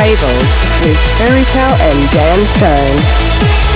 Fables with Fairy Tale and Dan Stone.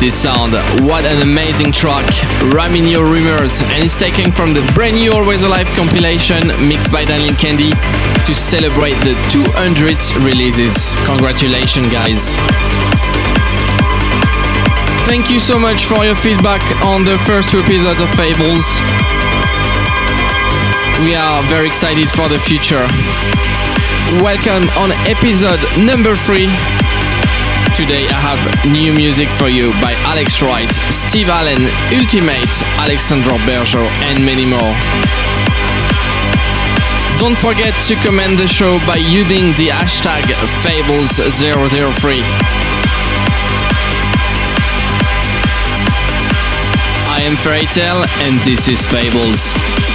This sound. What an amazing track. Ramming Your Rumors and it's taken from the brand new Always Alive compilation mixed by Daniel Kandi to celebrate the 200th releases. Congratulations guys. Thank you so much for your feedback on the first two episodes of Fables. We are very excited for the future. Welcome on episode number three today I have new music for you by Alex Wright, Steve Allen, Ultimate, Alexandre Bergheau, and many more. Don't forget to comment the show by using the hashtag Fables003. I am Fairy Tale and this is Fables.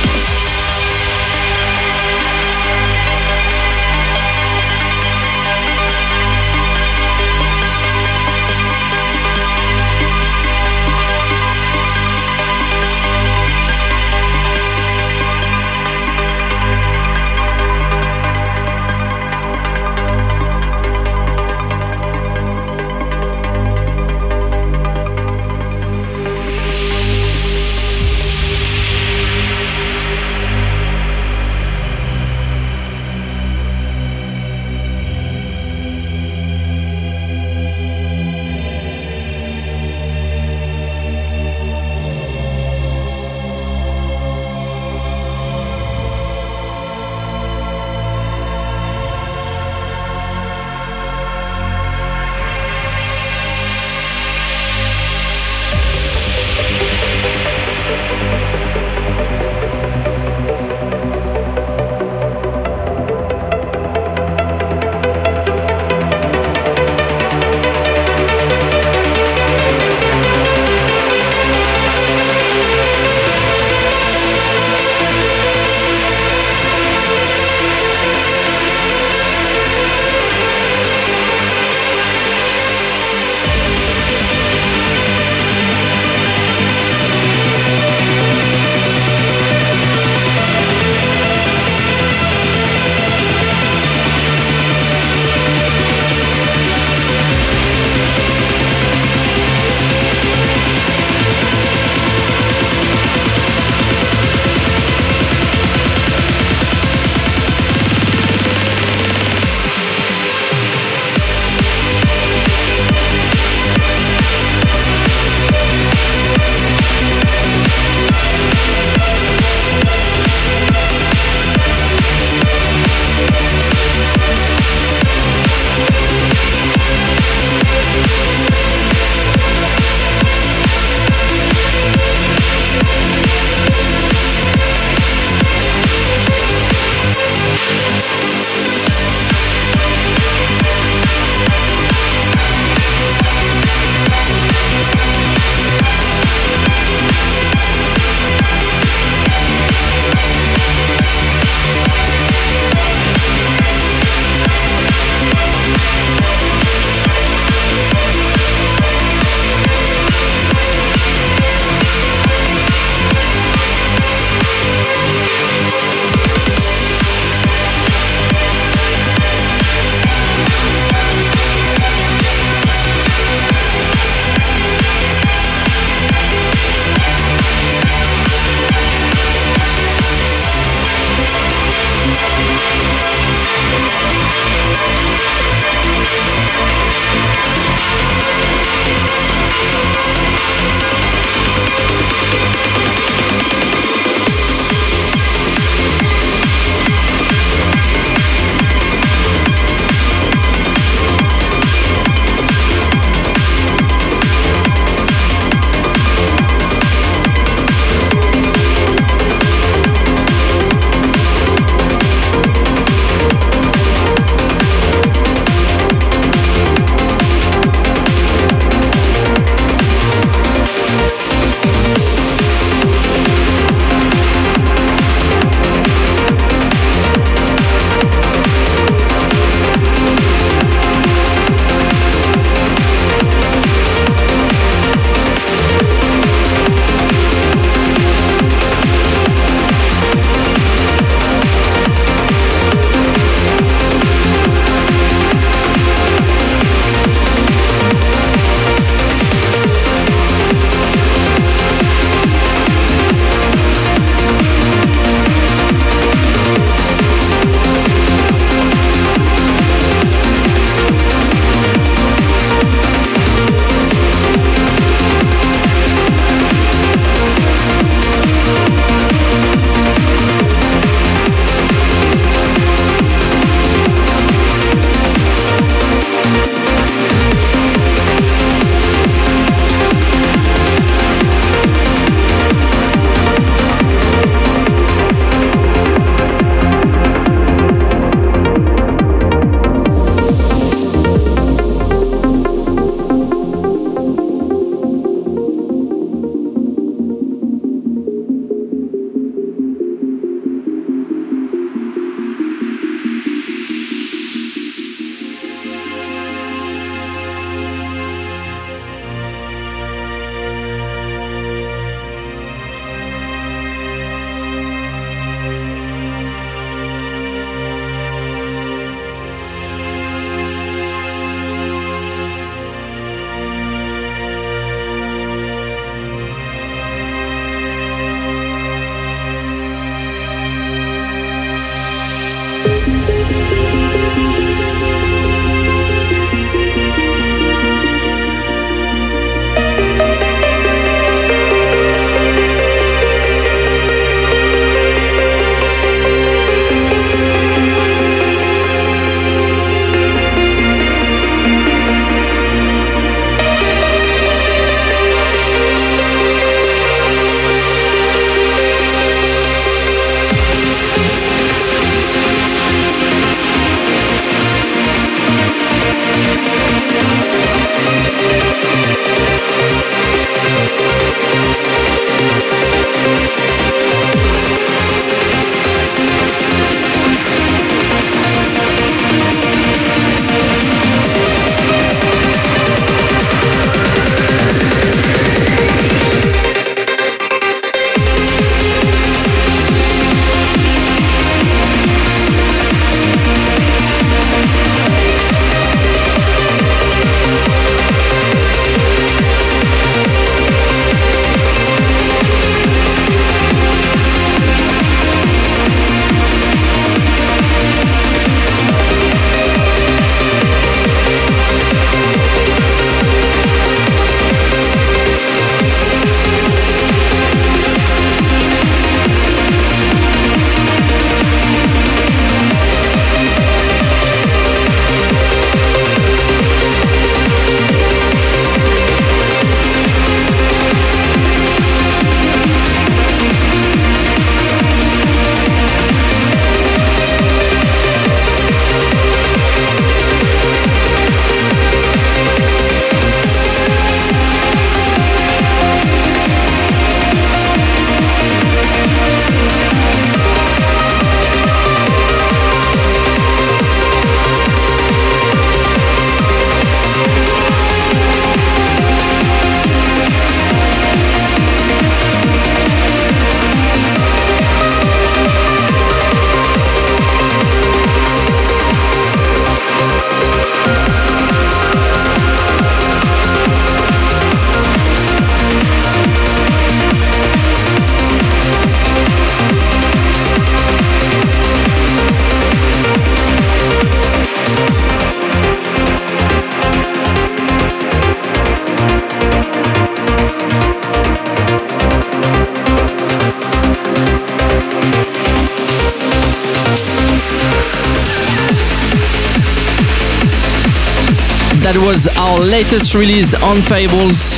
Was our latest release on Fables,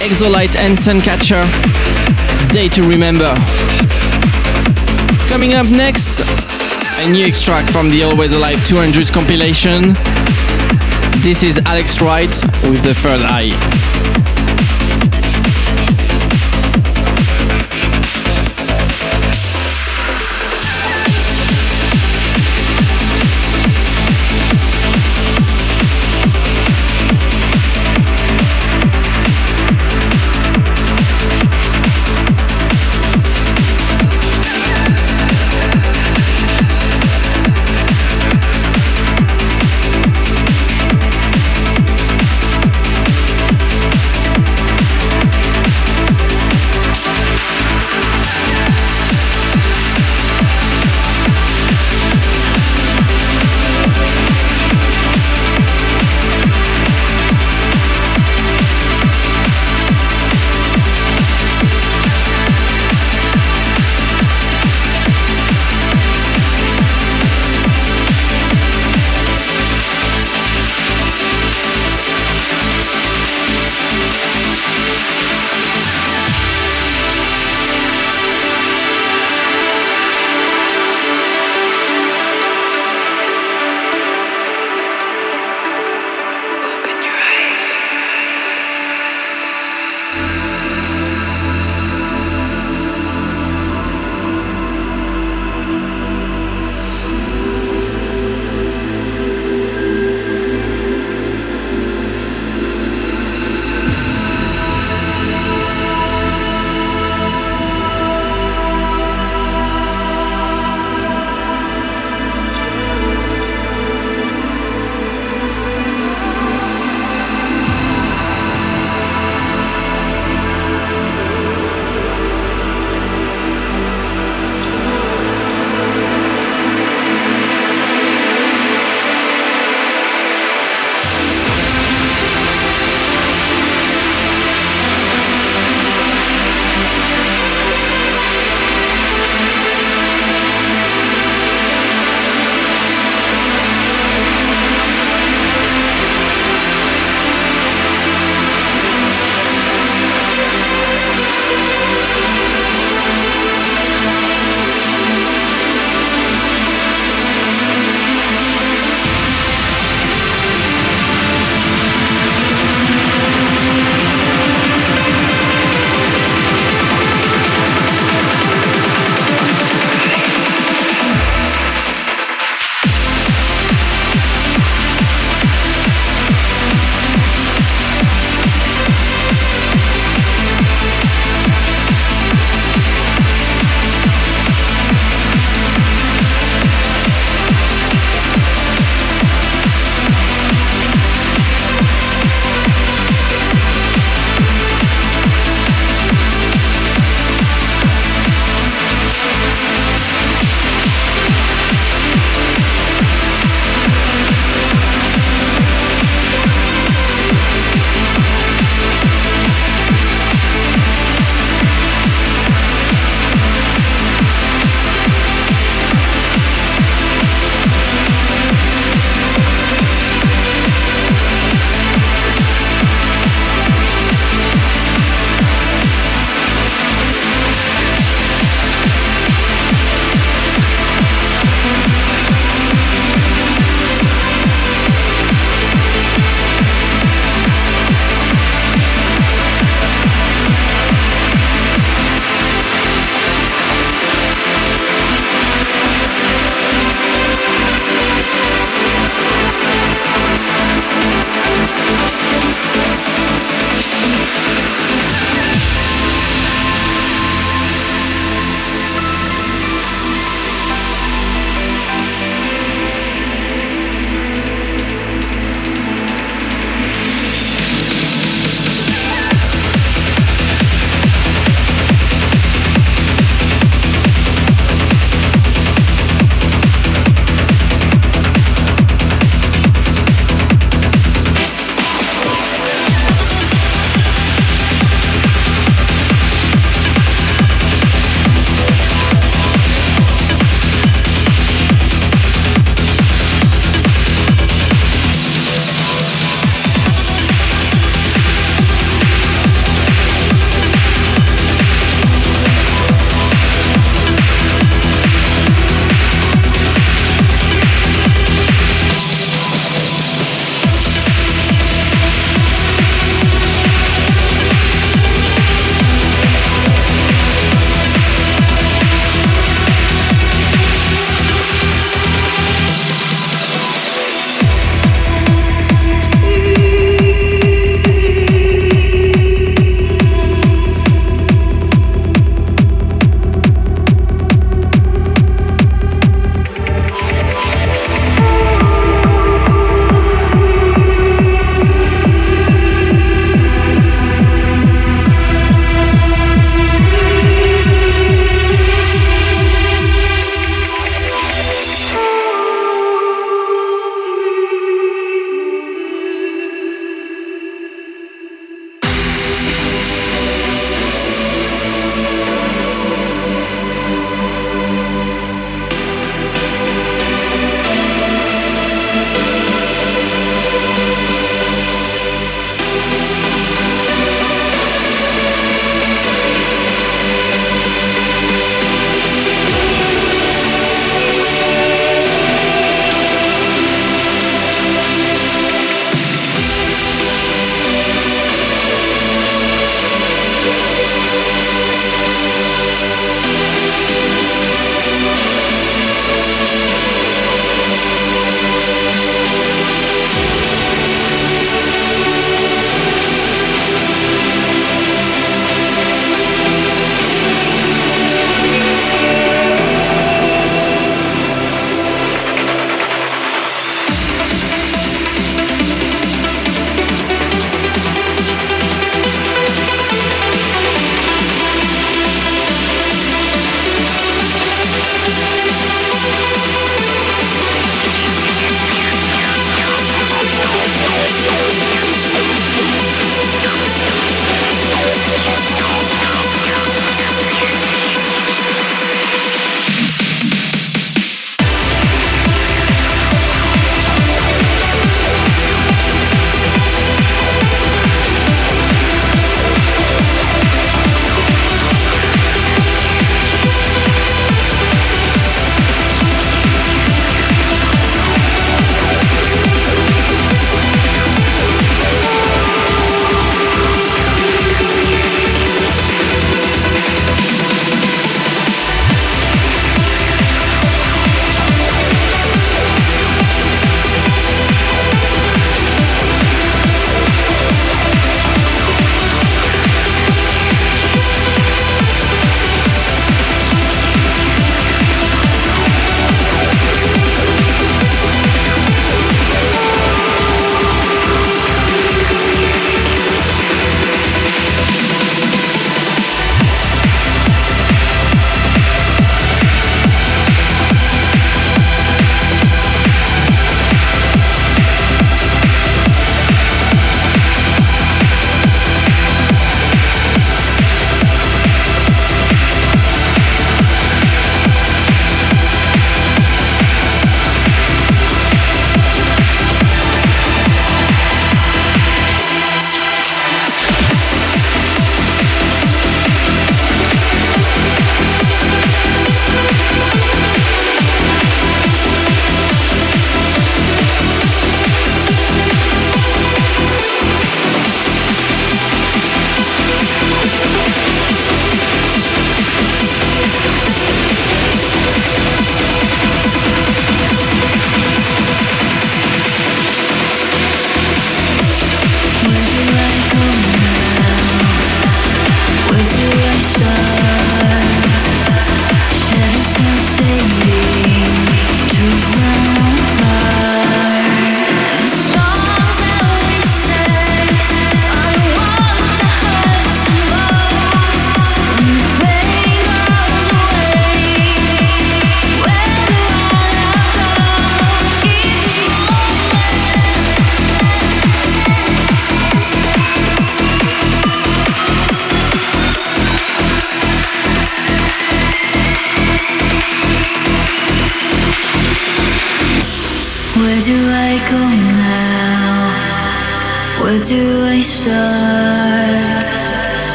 Exolite and Suncatcher, Day to Remember. Coming up next, a new extract from the Always Alive 200 compilation. This is Alex Wright with The Third Eye.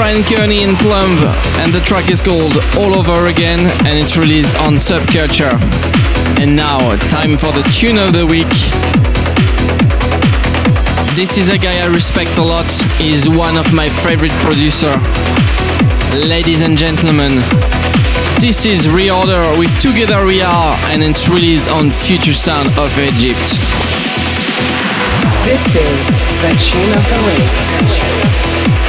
Was Kearney and Plumb, and the track is called All Over Again, and it's released on Subculture. And now, time for the tune of the week. This is a guy I respect a lot. He's one of my favorite producer. Ladies and gentlemen, this is Reorder with Together We Are, and it's released on Future Sound of Egypt. This is the tune of the week.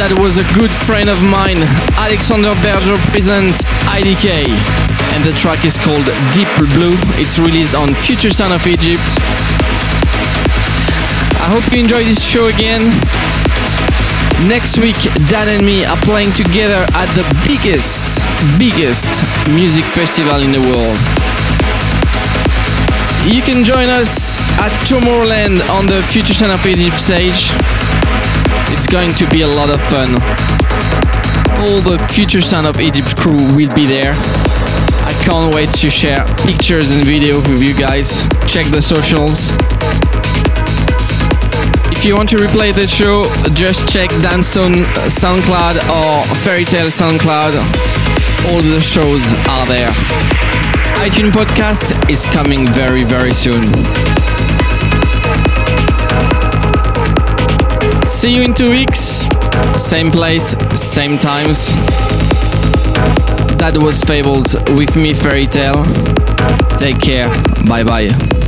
That was a good friend of mine, Alexandre Bergheau presents IDK, and the track is called Deep Blue. It's released on Future Sound of Egypt. I hope you enjoy this show again. Next week, Dan and me are playing together at the biggest, biggest music festival in the world. You can join us at Tomorrowland on the Future Sound of Egypt stage. It's going to be a lot of fun. All the Future Sound of Egypt crew will be there. I can't wait to share pictures and videos with you guys. Check the socials. If you want to replay the show, just check Danstone SoundCloud or Fairy Tale SoundCloud. All the shows are there. iTunes podcast is coming very, very soon. See you in two weeks. Same place, same times. That was Fabled with me, Fairy Tale. Take care. Bye bye.